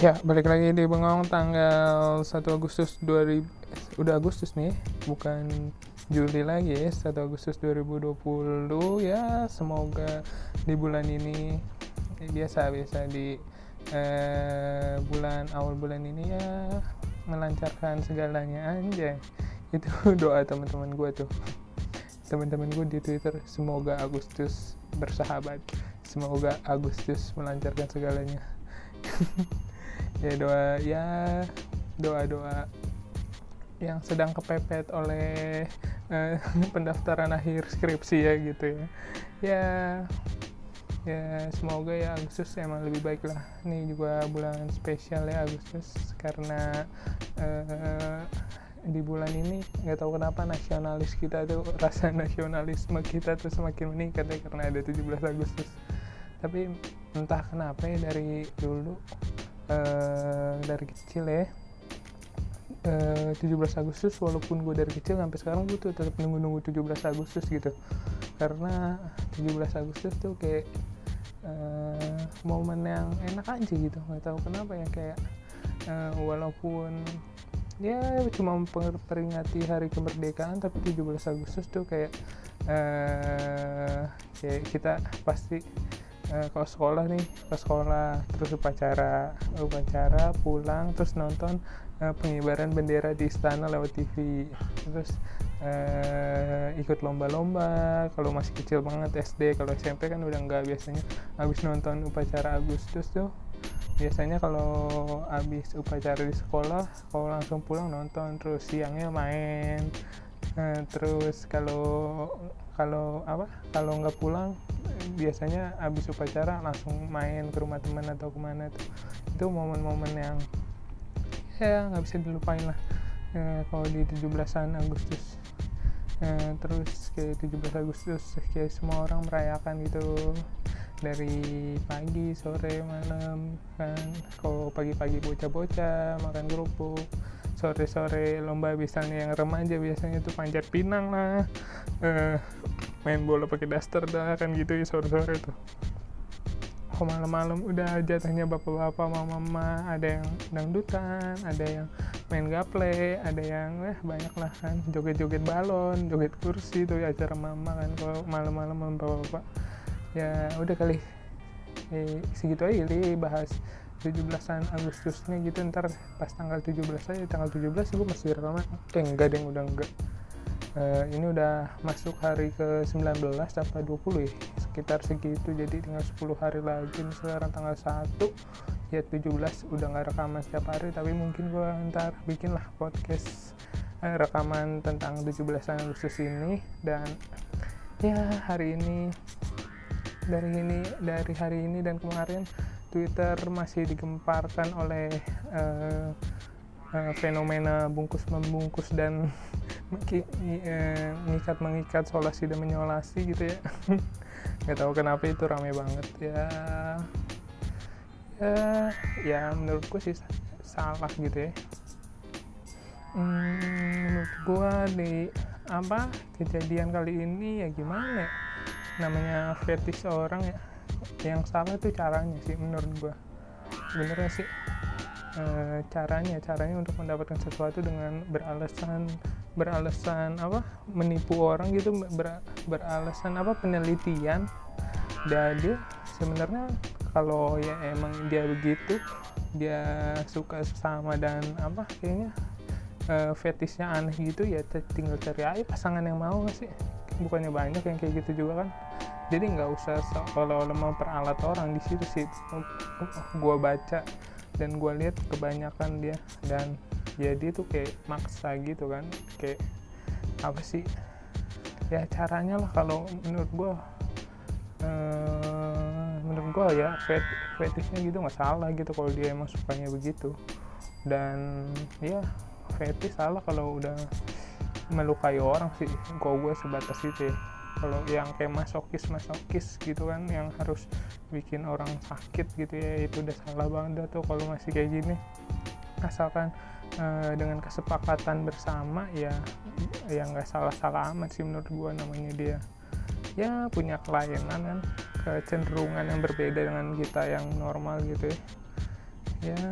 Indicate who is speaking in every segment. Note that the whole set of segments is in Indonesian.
Speaker 1: Ya, balik lagi di Bengong tanggal 1 Agustus 2000 udah Agustus nih, bukan Juli lagi ya, 1 Agustus 2020 ya. Semoga di bulan ini biasa biasa di eh, bulan awal bulan ini ya melancarkan segalanya aja. Itu doa teman-teman gue tuh. Teman-teman gue di Twitter, semoga Agustus bersahabat. Semoga Agustus melancarkan segalanya. ya doa ya doa doa yang sedang kepepet oleh uh, pendaftaran akhir skripsi ya gitu ya. Ya ya semoga ya Agustus emang lebih baik lah. Ini juga bulan spesial ya Agustus karena uh, di bulan ini nggak tahu kenapa nasionalis kita tuh rasa nasionalisme kita tuh semakin meningkat ya karena ada 17 Agustus. Tapi entah kenapa ya dari dulu uh, dari kecil ya. Uh, 17 Agustus walaupun gue dari kecil sampai sekarang gue tuh tetap nunggu-nunggu 17 Agustus gitu. Karena 17 Agustus tuh kayak uh, momen yang enak aja gitu. Nggak tahu kenapa ya kayak uh, walaupun ya cuma memperingati hari kemerdekaan tapi 17 Agustus tuh kayak uh, kayak kita pasti eh, kalau sekolah nih ke sekolah terus upacara upacara pulang terus nonton eh, pengibaran bendera di istana lewat TV terus eh, ikut lomba-lomba kalau masih kecil banget SD kalau SMP kan udah nggak biasanya habis nonton upacara Agustus tuh biasanya kalau habis upacara di sekolah kalau langsung pulang nonton terus siangnya main. Eh, terus kalau kalau apa kalau nggak pulang biasanya habis upacara langsung main ke rumah teman atau ke mana tuh. Itu momen-momen yang ya nggak bisa dilupain lah. E, kalau di 17-an Agustus. E, terus kayak 17 Agustus kayak semua orang merayakan gitu. Dari pagi sore malam kan. Kalau pagi-pagi bocah-bocah makan kerupuk sore-sore lomba misalnya yang remaja biasanya tuh panjat pinang lah. Uh, main bola pakai daster dah kan gitu ya sore-sore tuh. Oh malam-malam udah jatuhnya bapak-bapak mama-mama ada yang dangdutan ada yang main gaple ada yang eh banyak lah kan. Joget-joget balon joget kursi tuh ya acara mama kan kalau malam-malam bapak-bapak. Ya udah kali. Eh, segitu aja li bahas 17-an Agustusnya gitu ntar pas tanggal 17 aja tanggal 17 gue masih rekaman eh enggak deh udah enggak. Uh, ini udah masuk hari ke 19 apa 20 ya? Sekitar segitu jadi tinggal 10 hari lagi. Sekarang tanggal 1 ya 17 udah nggak rekaman setiap hari tapi mungkin gue ntar bikin lah podcast eh, rekaman tentang 17 Agustus ini. Dan ya hari ini dari ini dari hari ini dan kemarin Twitter masih digemparkan oleh uh, uh, fenomena bungkus membungkus dan uh, mengikat mengikat solasi dan menyolasi gitu ya. Nggak tahu kenapa itu rame banget ya. Ya ya menurutku sih salah gitu ya. Hmm, menurut gua di apa kejadian kali ini ya gimana ya? Namanya fetish orang ya yang salah itu caranya sih menurut gue sebenarnya sih e, caranya caranya untuk mendapatkan sesuatu dengan beralasan beralasan apa menipu orang gitu ber, beralasan apa penelitian. Dan dia sebenarnya kalau ya emang dia begitu dia suka sama dan apa kayaknya e, fetishnya aneh gitu ya tinggal cari aja pasangan yang mau gak sih bukannya banyak yang kayak gitu juga kan? Jadi nggak usah seolah-olah memperalat orang di situ sih. Gue baca dan gue lihat kebanyakan dia. Dan ya dia tuh kayak maksa gitu kan. Kayak apa sih? Ya caranya lah kalau menurut gue eh, menurut gue ya fet fetishnya gitu nggak salah gitu kalau dia emang sukanya begitu. Dan ya fetish salah kalau udah melukai orang sih kok gue sebatas itu ya. Kalau yang kayak masokis masokis gitu kan yang harus bikin orang sakit gitu ya itu udah salah banget tuh kalau masih kayak gini. Asalkan uh, dengan kesepakatan bersama ya ya nggak salah-salah amat sih menurut gua namanya dia. Ya punya kelainan kan kecenderungan yang berbeda dengan kita yang normal gitu ya. Ya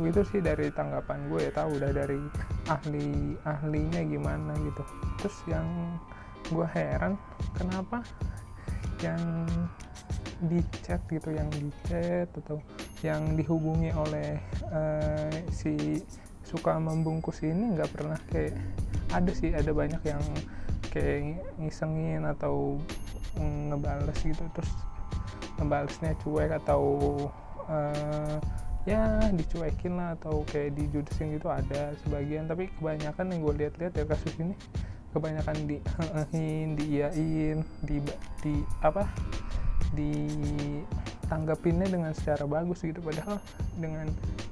Speaker 1: gitu sih dari tanggapan gue ya tahu udah dari ahli ahlinya gimana gitu. Terus yang gue heran kenapa yang di chat gitu yang di chat atau yang dihubungi oleh uh, si suka membungkus ini nggak pernah kayak ada sih ada banyak yang kayak ngisengin atau ngebales gitu. Terus ngebalesnya cuek atau uh, ya dicuekin lah atau kayak dijudesin gitu ada sebagian. Tapi kebanyakan yang gue lihat-lihat ya kasus ini kebanyakan di diiyain di di apa di tanggapinnya dengan secara bagus gitu. Padahal dengan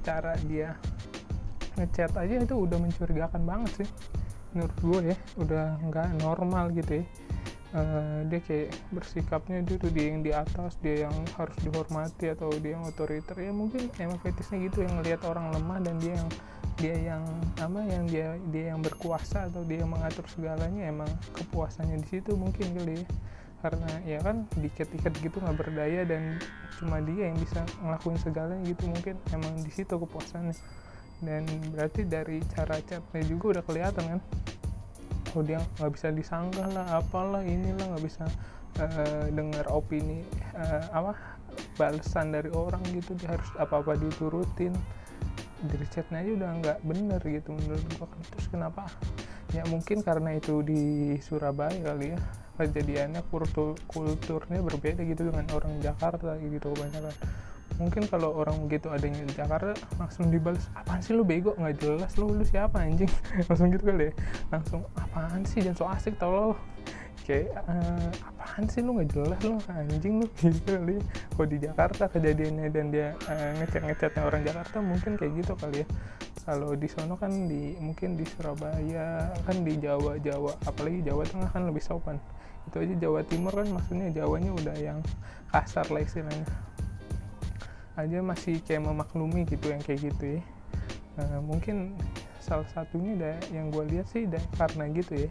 Speaker 1: cara dia ngechat aja itu udah mencurigakan banget sih. Menurut gue ya udah nggak normal gitu ya uh, dia kayak bersikapnya dia tuh dia yang di atas dia yang harus dihormati atau dia yang otoriter. Ya mungkin emang fetisnya gitu yang ngelihat orang lemah dan dia yang dia yang apa yang dia dia yang berkuasa atau dia yang mengatur segalanya emang kepuasannya di situ mungkin kali ya. Karena ya kan dikit-dikit gitu nggak berdaya dan cuma dia yang bisa ngelakuin segalanya gitu mungkin emang di situ kepuasannya. Dan berarti dari cara chatnya juga udah kelihatan kan oh dia nggak bisa disanggah lah apalah inilah nggak bisa uh, dengar opini uh, apa balasan dari orang gitu. Dia harus apa apa diturutin. Dari chatnya aja udah nggak bener gitu menurut gua. Terus kenapa? Ya mungkin karena itu di Surabaya kali ya kejadiannya kultur kulturnya berbeda gitu dengan orang Jakarta gitu kebanyakan mungkin kalau orang gitu adanya di Jakarta langsung dibalas apaan sih lu bego? Nggak jelas lu lu siapa anjing? Langsung gitu kali ya. Langsung apaan sih? Jangan so asik tau lo. Kayak uh, apaan sih lu? Nggak jelas lu anjing lu. Gitu kali ya. kalau di Jakarta kejadiannya dan dia uh, ngechat ngechatnya orang Jakarta mungkin kayak gitu kali ya. Kalau di sono kan di mungkin di Surabaya kan di Jawa Jawa apalagi Jawa Tengah kan lebih sopan. Itu aja Jawa Timur kan maksudnya Jawanya udah yang kasar lah istilahnya aja masih kayak memaklumi gitu yang kayak gitu ya. Uh, mungkin salah satunya da, yang gue lihat sih da, karena gitu ya.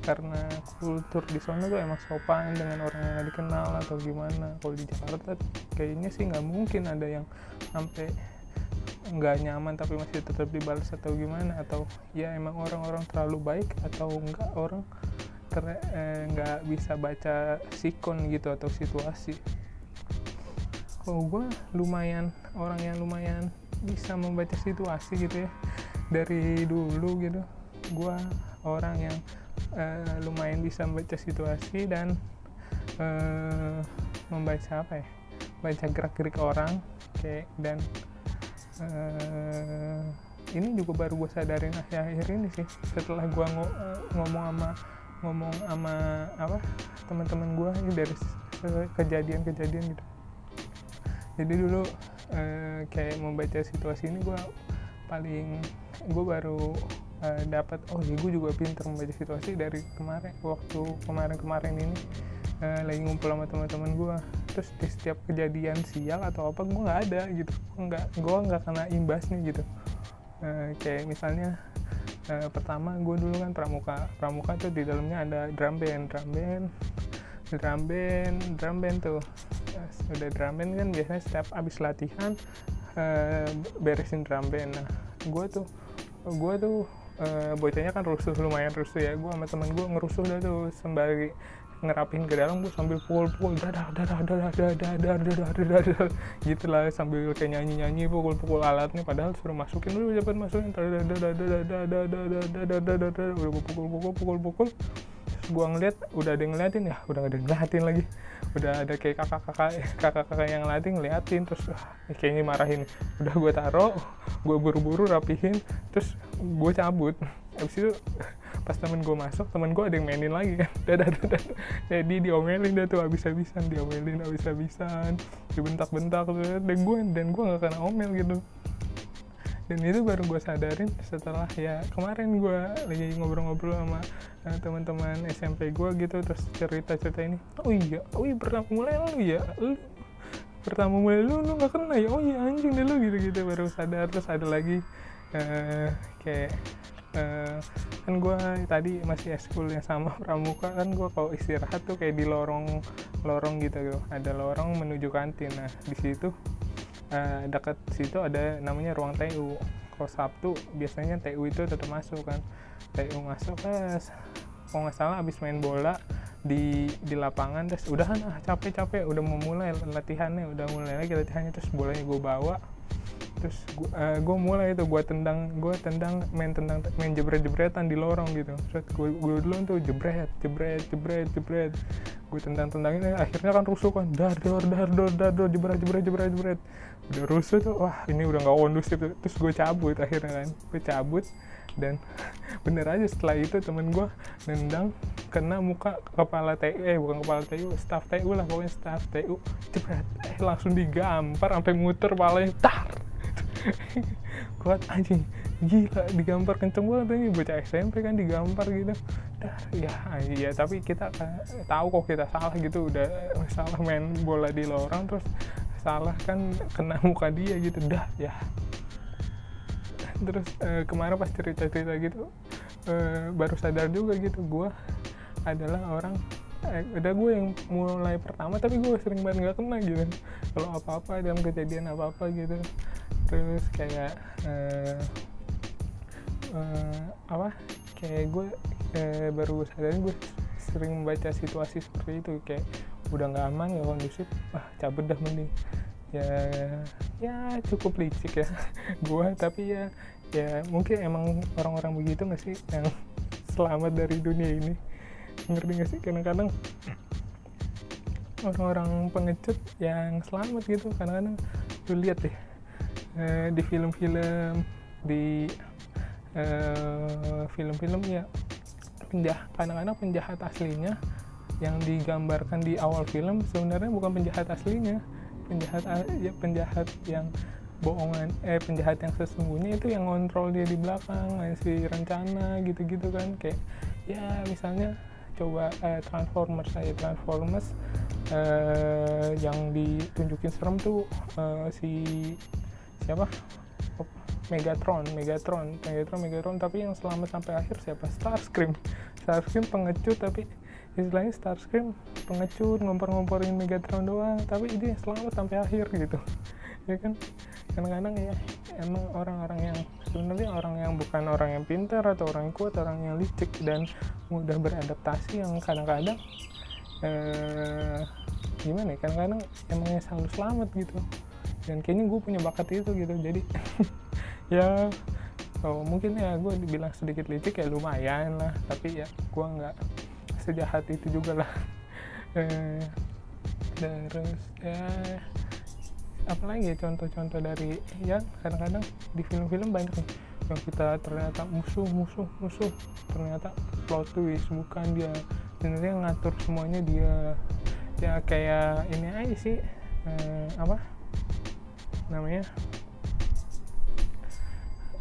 Speaker 1: Karena kultur di sana tuh emang sopan dengan orang yang gak dikenal atau gimana. Kalau di Jakarta kayaknya sih nggak mungkin ada yang sampai nggak nyaman tapi masih tetap dibalas atau gimana. Atau ya emang orang-orang terlalu baik atau enggak orang eh, nggak eh, bisa baca sikon gitu atau situasi oh gue lumayan orang yang lumayan bisa membaca situasi gitu ya. Dari dulu gitu gue orang yang uh, lumayan bisa membaca situasi dan uh, membaca apa ya baca gerak gerik orang kayak dan uh, ini juga baru gue sadarin akhir-akhir ini sih. Setelah gue ngo ngomong sama ngomong sama apa teman-teman gue dari kejadian-kejadian gitu jadi dulu uh, kayak membaca situasi ini gue paling gue baru uh, dapat oh iya gue juga pinter membaca situasi dari kemarin waktu kemarin-kemarin ini uh, lagi ngumpul sama teman-teman gue terus di setiap kejadian sial atau apa gue nggak ada gitu. Nggak gue nggak kena imbasnya gitu. Uh, kayak misalnya uh, pertama gue dulu kan pramuka pramuka tuh di dalamnya ada drum band drum band drum band drum band tuh udah drum band kan biasanya setiap abis latihan uh, beresin drum band nah gue tuh gue tuh uh, bocahnya kan rusuh lumayan rusuh ya gue sama temen gue ngerusuh dah tuh sembari ngerapin ke dalam gue sambil pukul-pukul dadah dadah dadah dadah dadah dadah dadah dadah gitu lah sambil kayak nyanyi-nyanyi pukul-pukul alatnya padahal suruh masukin dulu cepet masukin dadah dadah dadah dadah dadah dadah dadah dadah udah gue pukul-pukul pukul-pukul gua ngeliat udah ada yang ngeliatin ya udah ada yang ngeliatin lagi. Udah ada kayak kakak-kakak kakak-kakak yang ngeliatin ngeliatin terus wah, kayaknya marahin. Udah gue taro gue buru-buru rapihin terus gue cabut. Habis itu pas temen gue masuk temen gue ada yang mainin lagi kan. Dadah dadah jadi diomelin dah tuh habis-habisan diomelin habis-habisan dibentak-bentak tuh. Dan gue dan gue gak kena omel gitu. Dan itu baru gue sadarin setelah ya kemarin gue lagi ngobrol-ngobrol sama uh, teman-teman SMP gue gitu terus cerita-cerita ini. Oh iya oh iya pertama mulai lu ya lu pertama mulai lu lu gak kena ya? Oh iya anjing deh lu gitu-gitu baru sadar. Terus ada lagi uh, kayak uh, kan gue tadi masih eskul yang sama pramuka kan gue kalau istirahat tuh kayak di lorong lorong gitu ada lorong menuju kantin. Nah di situ uh, dekat situ ada namanya ruang TU kalau Sabtu biasanya TU itu tetap masuk kan. TU masuk pas kalau nggak salah abis main bola di di lapangan terus udah ah capek-capek udah mau mulai latihannya udah mulai lagi latihannya terus bolanya gue bawa. Terus gue uh, mulai itu gue tendang gue tendang main tendang main jebret jebretan di lorong gitu. Terus gue gue dulu tuh jebret jebret jebret jebret. Gue tendang tendangin akhirnya kan rusuh kan dar dar dar dar dar jebret jebret jebret jebret udah rusuh tuh wah ini udah nggak kondusif terus gue cabut akhirnya kan. Gue cabut dan bener aja setelah itu temen gue nendang kena muka kepala TU eh bukan kepala TU staff TU lah pokoknya staff TU jebret eh langsung digampar sampai muter palanya tar. Kuat anjing. Gila digambar kenceng banget ini. Bocah SMP kan digambar gitu. Dah ya iya tapi kita tahu kok kita salah gitu. Udah salah main bola di lorong terus salah kan kena muka dia gitu dah ya. Terus eh, kemarin pas cerita-cerita gitu eh, baru sadar juga gitu gue adalah orang eh, udah gue yang mulai pertama tapi gue sering banget gak kena gitu. Kalau apa-apa dalam kejadian apa-apa gitu. Terus kayak uh, uh, apa kayak gue uh, baru sadar gue sering membaca situasi seperti itu kayak udah nggak aman ya kondusif ah cabut dah mending. Ya ya cukup licik ya gue tapi ya ya mungkin emang orang-orang begitu nggak sih yang selamat dari dunia ini? Ngerti nggak sih? Kadang-kadang orang-orang pengecut yang selamat gitu. Kadang-kadang lu lihat deh Eh, di film-film di uh, film-film ya penjahat kadang-kadang penjahat aslinya yang digambarkan di awal film sebenarnya bukan penjahat aslinya. Penjahat ya penjahat yang bohongan eh penjahat yang sesungguhnya itu yang kontrol dia di belakang ngasih rencana gitu-gitu kan. Kayak ya misalnya coba eh, Transformers saya Transformers eh, yang ditunjukin serem tuh eh, si siapa? Megatron, Megatron, Megatron, Megatron, tapi yang selamat sampai akhir siapa? Starscream. Starscream pengecut tapi istilahnya Starscream pengecut ngompor-ngomporin Megatron doang, tapi dia selamat sampai akhir gitu. ya kan? Kadang-kadang ya emang orang-orang yang sebenarnya orang yang bukan orang yang pintar atau orang yang kuat, orang yang licik dan mudah beradaptasi yang kadang-kadang eh, gimana ya? Kadang-kadang emangnya selalu selamat gitu dan kayaknya gue punya bakat itu gitu jadi ya oh, mungkin ya gue dibilang sedikit licik ya lumayan lah tapi ya gue nggak sejahat itu juga lah eh, terus ya apalagi ya contoh-contoh dari ya kadang-kadang di film-film banyak yang kita ternyata musuh musuh musuh. Ternyata plot twist bukan dia. Sebenarnya ngatur semuanya dia. Ya kayak ini aja sih. Eh, apa namanya?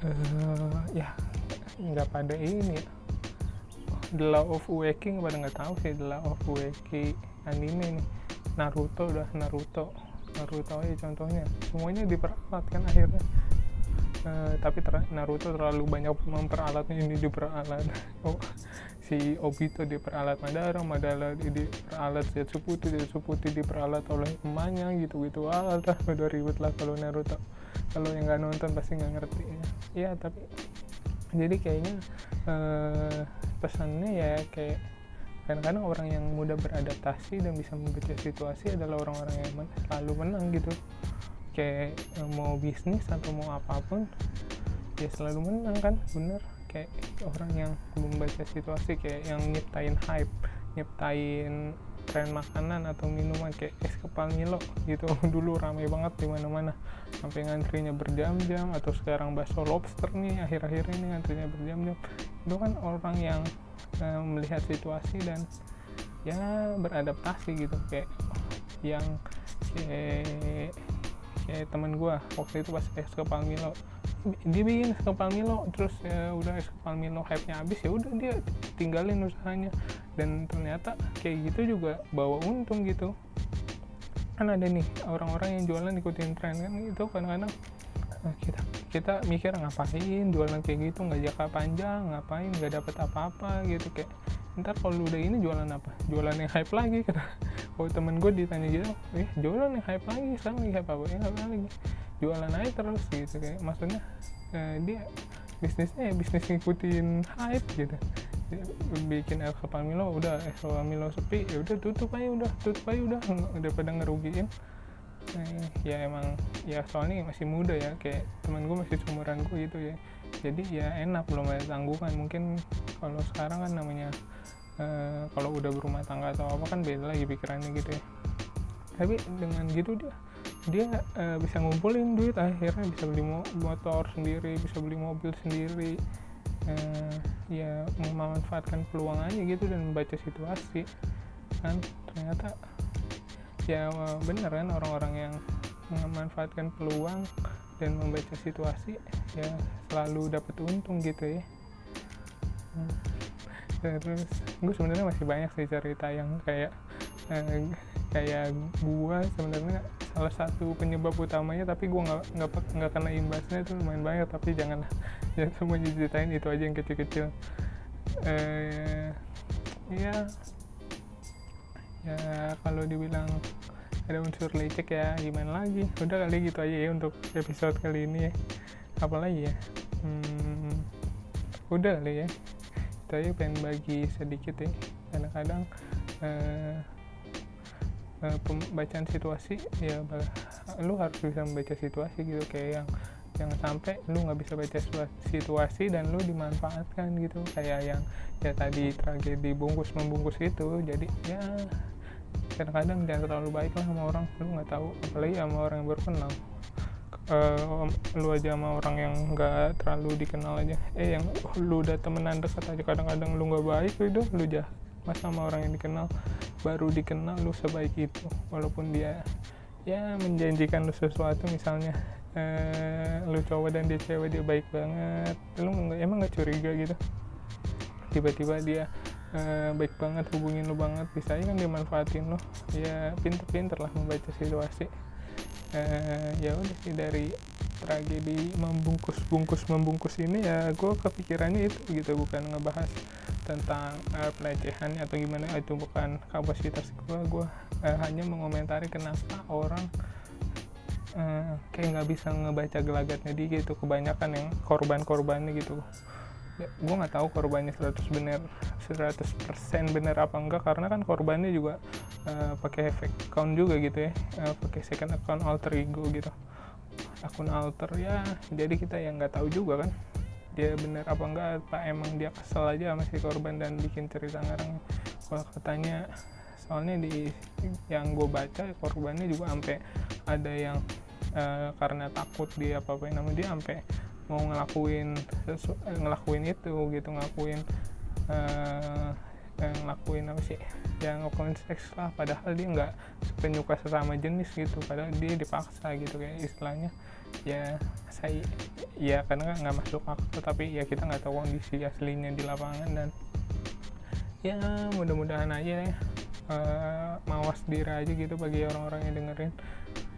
Speaker 1: Uh, ya nggak pada ini The Law of Waking pada nggak tahu sih The Law of Waking anime nih. Naruto udah Naruto. Naruto aja contohnya. Semuanya diperalat kan akhirnya. Uh, tapi ter Naruto terlalu banyak memperalatnya ini diperalat. Oh, si Obito diperalat Madara Madara diperalat Zetsu Putih Zetsu Putih diperalat oleh emaknya gitu gitu ah lah udah ribet lah kalau Naruto. Kalau yang nggak nonton pasti nggak ngerti ya. Ya tapi jadi kayaknya uh, pesannya ya kayak kadang-kadang orang yang mudah beradaptasi dan bisa membaca situasi adalah orang-orang yang men selalu menang gitu. Kayak uh, mau bisnis atau mau apa pun ya selalu menang kan bener. Kayak orang yang membaca situasi kayak yang nyiptain hype nyiptain tren makanan atau minuman kayak es kepal Milo gitu. Dulu ramai banget di mana-mana. Sampai ngantrinya berjam-jam atau sekarang bakso lobster nih akhir-akhir ini ngantrinya berjam-jam. Itu kan orang yang uh, melihat situasi dan ya beradaptasi gitu. Kayak yang kayak kayak temen gue waktu itu pas es kepal Milo dia bikin es kepal Milo terus ya udah es kepal Milo hype nya habis ya udah dia tinggalin usahanya. Dan ternyata kayak gitu juga bawa untung gitu. Kan ada nih orang-orang yang jualan ikutin tren kan itu kadang-kadang nah kita kita mikir ngapain jualan kayak gitu nggak jangka panjang ngapain nggak dapat apa-apa gitu kayak ntar kalau udah ini jualan apa? Jualan yang hype lagi karena kalau temen gue ditanya gitu eh jualan nih hype lagi sekarang lagi hype apa? Ya hype lagi jualan aja terus gitu kayak maksudnya eh, dia bisnisnya ya bisnis ngikutin hype gitu. Bikin El Capamilo udah El Capamilo sepi ya udah tutup aja udah tutup aja udah daripada ngerugiin. Eh, ya emang ya soalnya masih muda ya kayak teman gue masih seumuran gue gitu ya. Jadi ya enak belum ada tanggungan. Mungkin kalau sekarang kan namanya eh, kalau udah berumah tangga atau apa kan beda lagi pikirannya gitu ya. Tapi dengan gitu dia dia eh, bisa ngumpulin duit akhirnya bisa beli mo- motor sendiri bisa beli mobil sendiri eh, ya memanfaatkan peluang aja gitu dan membaca situasi kan ternyata ya eh, bener kan orang-orang yang memanfaatkan peluang dan membaca situasi ya selalu dapat untung gitu ya Hmm. terus gue sebenarnya masih banyak sih cerita yang kayak eh, kayak gue sebenarnya salah satu penyebab utamanya tapi gue nggak nggak nggak kena imbasnya itu lumayan banyak tapi janganlah jangan semua diceritain itu aja yang kecil-kecil. Eh ya ya kalau dibilang ada unsur lecek ya gimana lagi? Udah kali gitu aja ya untuk episode kali ini ya. Apalagi ya? Hmm, udah kali ya. Aja pengen bagi sedikit ya. Kadang-kadang eh, eh, pembacaan situasi ya lu harus bisa membaca situasi gitu kayak yang jangan sampai lu nggak bisa baca situa- situasi dan lu dimanfaatkan gitu. Kayak yang ya tadi tragedi bungkus membungkus itu jadi ya kadang-kadang jangan terlalu baik lah sama orang lu nggak tahu apalagi sama orang yang baru kenal. Eh, lu aja sama orang yang nggak terlalu dikenal aja. Eh yang lu udah temenan dekat aja kadang-kadang lu nggak baik udah lu jahat. Mas sama orang yang dikenal baru dikenal lu sebaik itu. Walaupun dia ya menjanjikan lu sesuatu misalnya eh, lu cowok dan dia cewek dia baik banget. Lu emang nggak curiga gitu? Tiba-tiba dia eh, baik banget hubungin lu banget bisa aja kan dia manfaatin lu. Ya pinter-pinter lah membaca situasi. Eh, ya udah sih dari tragedi membungkus bungkus membungkus ini ya gue kepikirannya itu gitu bukan ngebahas tentang eh, pelecehan atau gimana itu bukan kapasitas gue gue eh, hanya mengomentari kenapa orang eh, kayak nggak bisa ngebaca gelagatnya dia gitu. Kebanyakan yang korban-korbannya gitu. Ya, gue nggak tahu korbannya 100 bener 100% bener apa enggak. Karena kan korbannya juga eh, pakai fake account juga gitu ya. Eh, pakai second account alter ego gitu. Akun alter ya jadi kita yang nggak tahu juga kan dia bener apa enggak apa emang dia kesel aja sama si korban dan bikin cerita ngarang. Kalau katanya soalnya di yang gue baca korbannya juga sampai ada yang eh, karena takut dia apa apa namanya dia sampai mau ngelakuin ngelakuin itu gitu ngelakuin eh, ngelakuin apa sih? Ya ngelakuin seks lah padahal dia nggak penyuka sesama jenis gitu. Padahal dia dipaksa gitu kayak istilahnya. Ya saya ya karena nggak masuk akal tapi ya kita nggak tahu kondisi aslinya di lapangan dan ya mudah-mudahan aja ya eh, mawas diri aja gitu bagi orang-orang yang dengerin.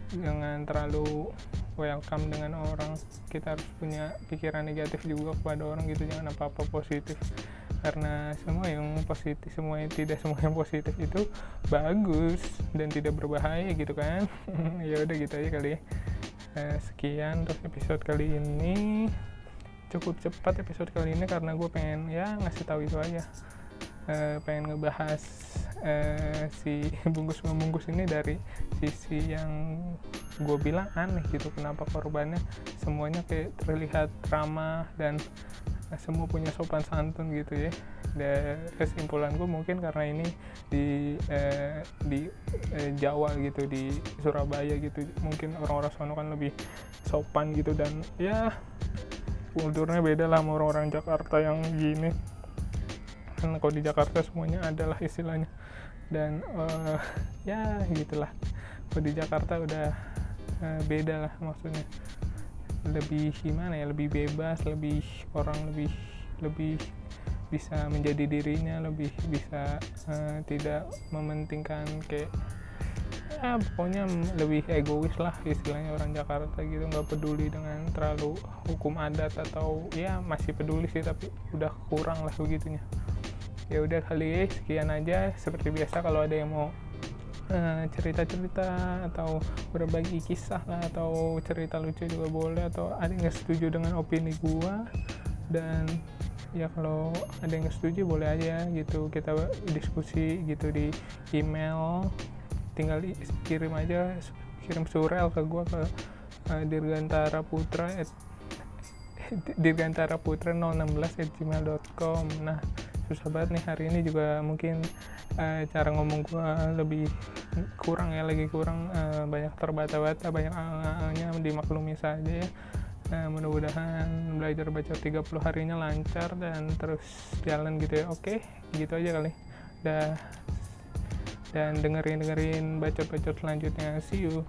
Speaker 1: Jangan terlalu welcome dengan orang. Kita harus punya pikiran negatif juga kepada orang gitu jangan apa-apa positif karena semua yang positif semua yang tidak semua yang positif itu bagus dan tidak berbahaya gitu kan. Ya udah gitu aja kali ya. Eh, sekian untuk episode kali ini. Cukup cepat episode kali ini karena gue pengen ya ngasih tahu itu aja. Eh, pengen ngebahas eh, si bungkus membungkus ini dari sisi yang gue bilang aneh gitu kenapa korbannya semuanya kayak terlihat ramah dan semua punya sopan santun gitu ya. Dan kesimpulan gue mungkin karena ini di eh, di eh, Jawa gitu di Surabaya gitu mungkin orang-orang sono kan lebih sopan gitu dan ya kulturnya beda lah sama orang-orang Jakarta yang gini. Kan kalau di Jakarta semuanya adalah istilahnya. Dan eh, ya gitulah. Kalau di Jakarta udah eh, beda lah maksudnya lebih gimana ya lebih bebas lebih orang lebih lebih bisa menjadi dirinya lebih bisa eh, tidak mementingkan kayak ya pokoknya lebih egois lah istilahnya orang Jakarta gitu nggak peduli dengan terlalu hukum adat atau ya masih peduli sih tapi udah kurang lah begitunya. Ya udah kali ya sekian aja. Seperti biasa kalau ada yang mau eh, cerita-cerita atau berbagi kisah lah atau cerita lucu juga boleh atau ada yang setuju dengan opini gua. Dan ya kalau ada yang setuju boleh aja gitu kita diskusi gitu di email. Tinggal kirim aja kirim surel ke gua ke uh, dirgantara putra at, dirgantara putra 016 at gmail.com nah susah banget nih hari ini juga mungkin eh, cara ngomong gua lebih kurang ya lagi kurang eh, banyak terbata-bata banyak nya dimaklumi saja ya Nah, mudah-mudahan belajar baca 30 harinya lancar dan terus jalan gitu ya. Oke, gitu aja kali. Dah dan dengerin-dengerin bacot-bacot selanjutnya. See you.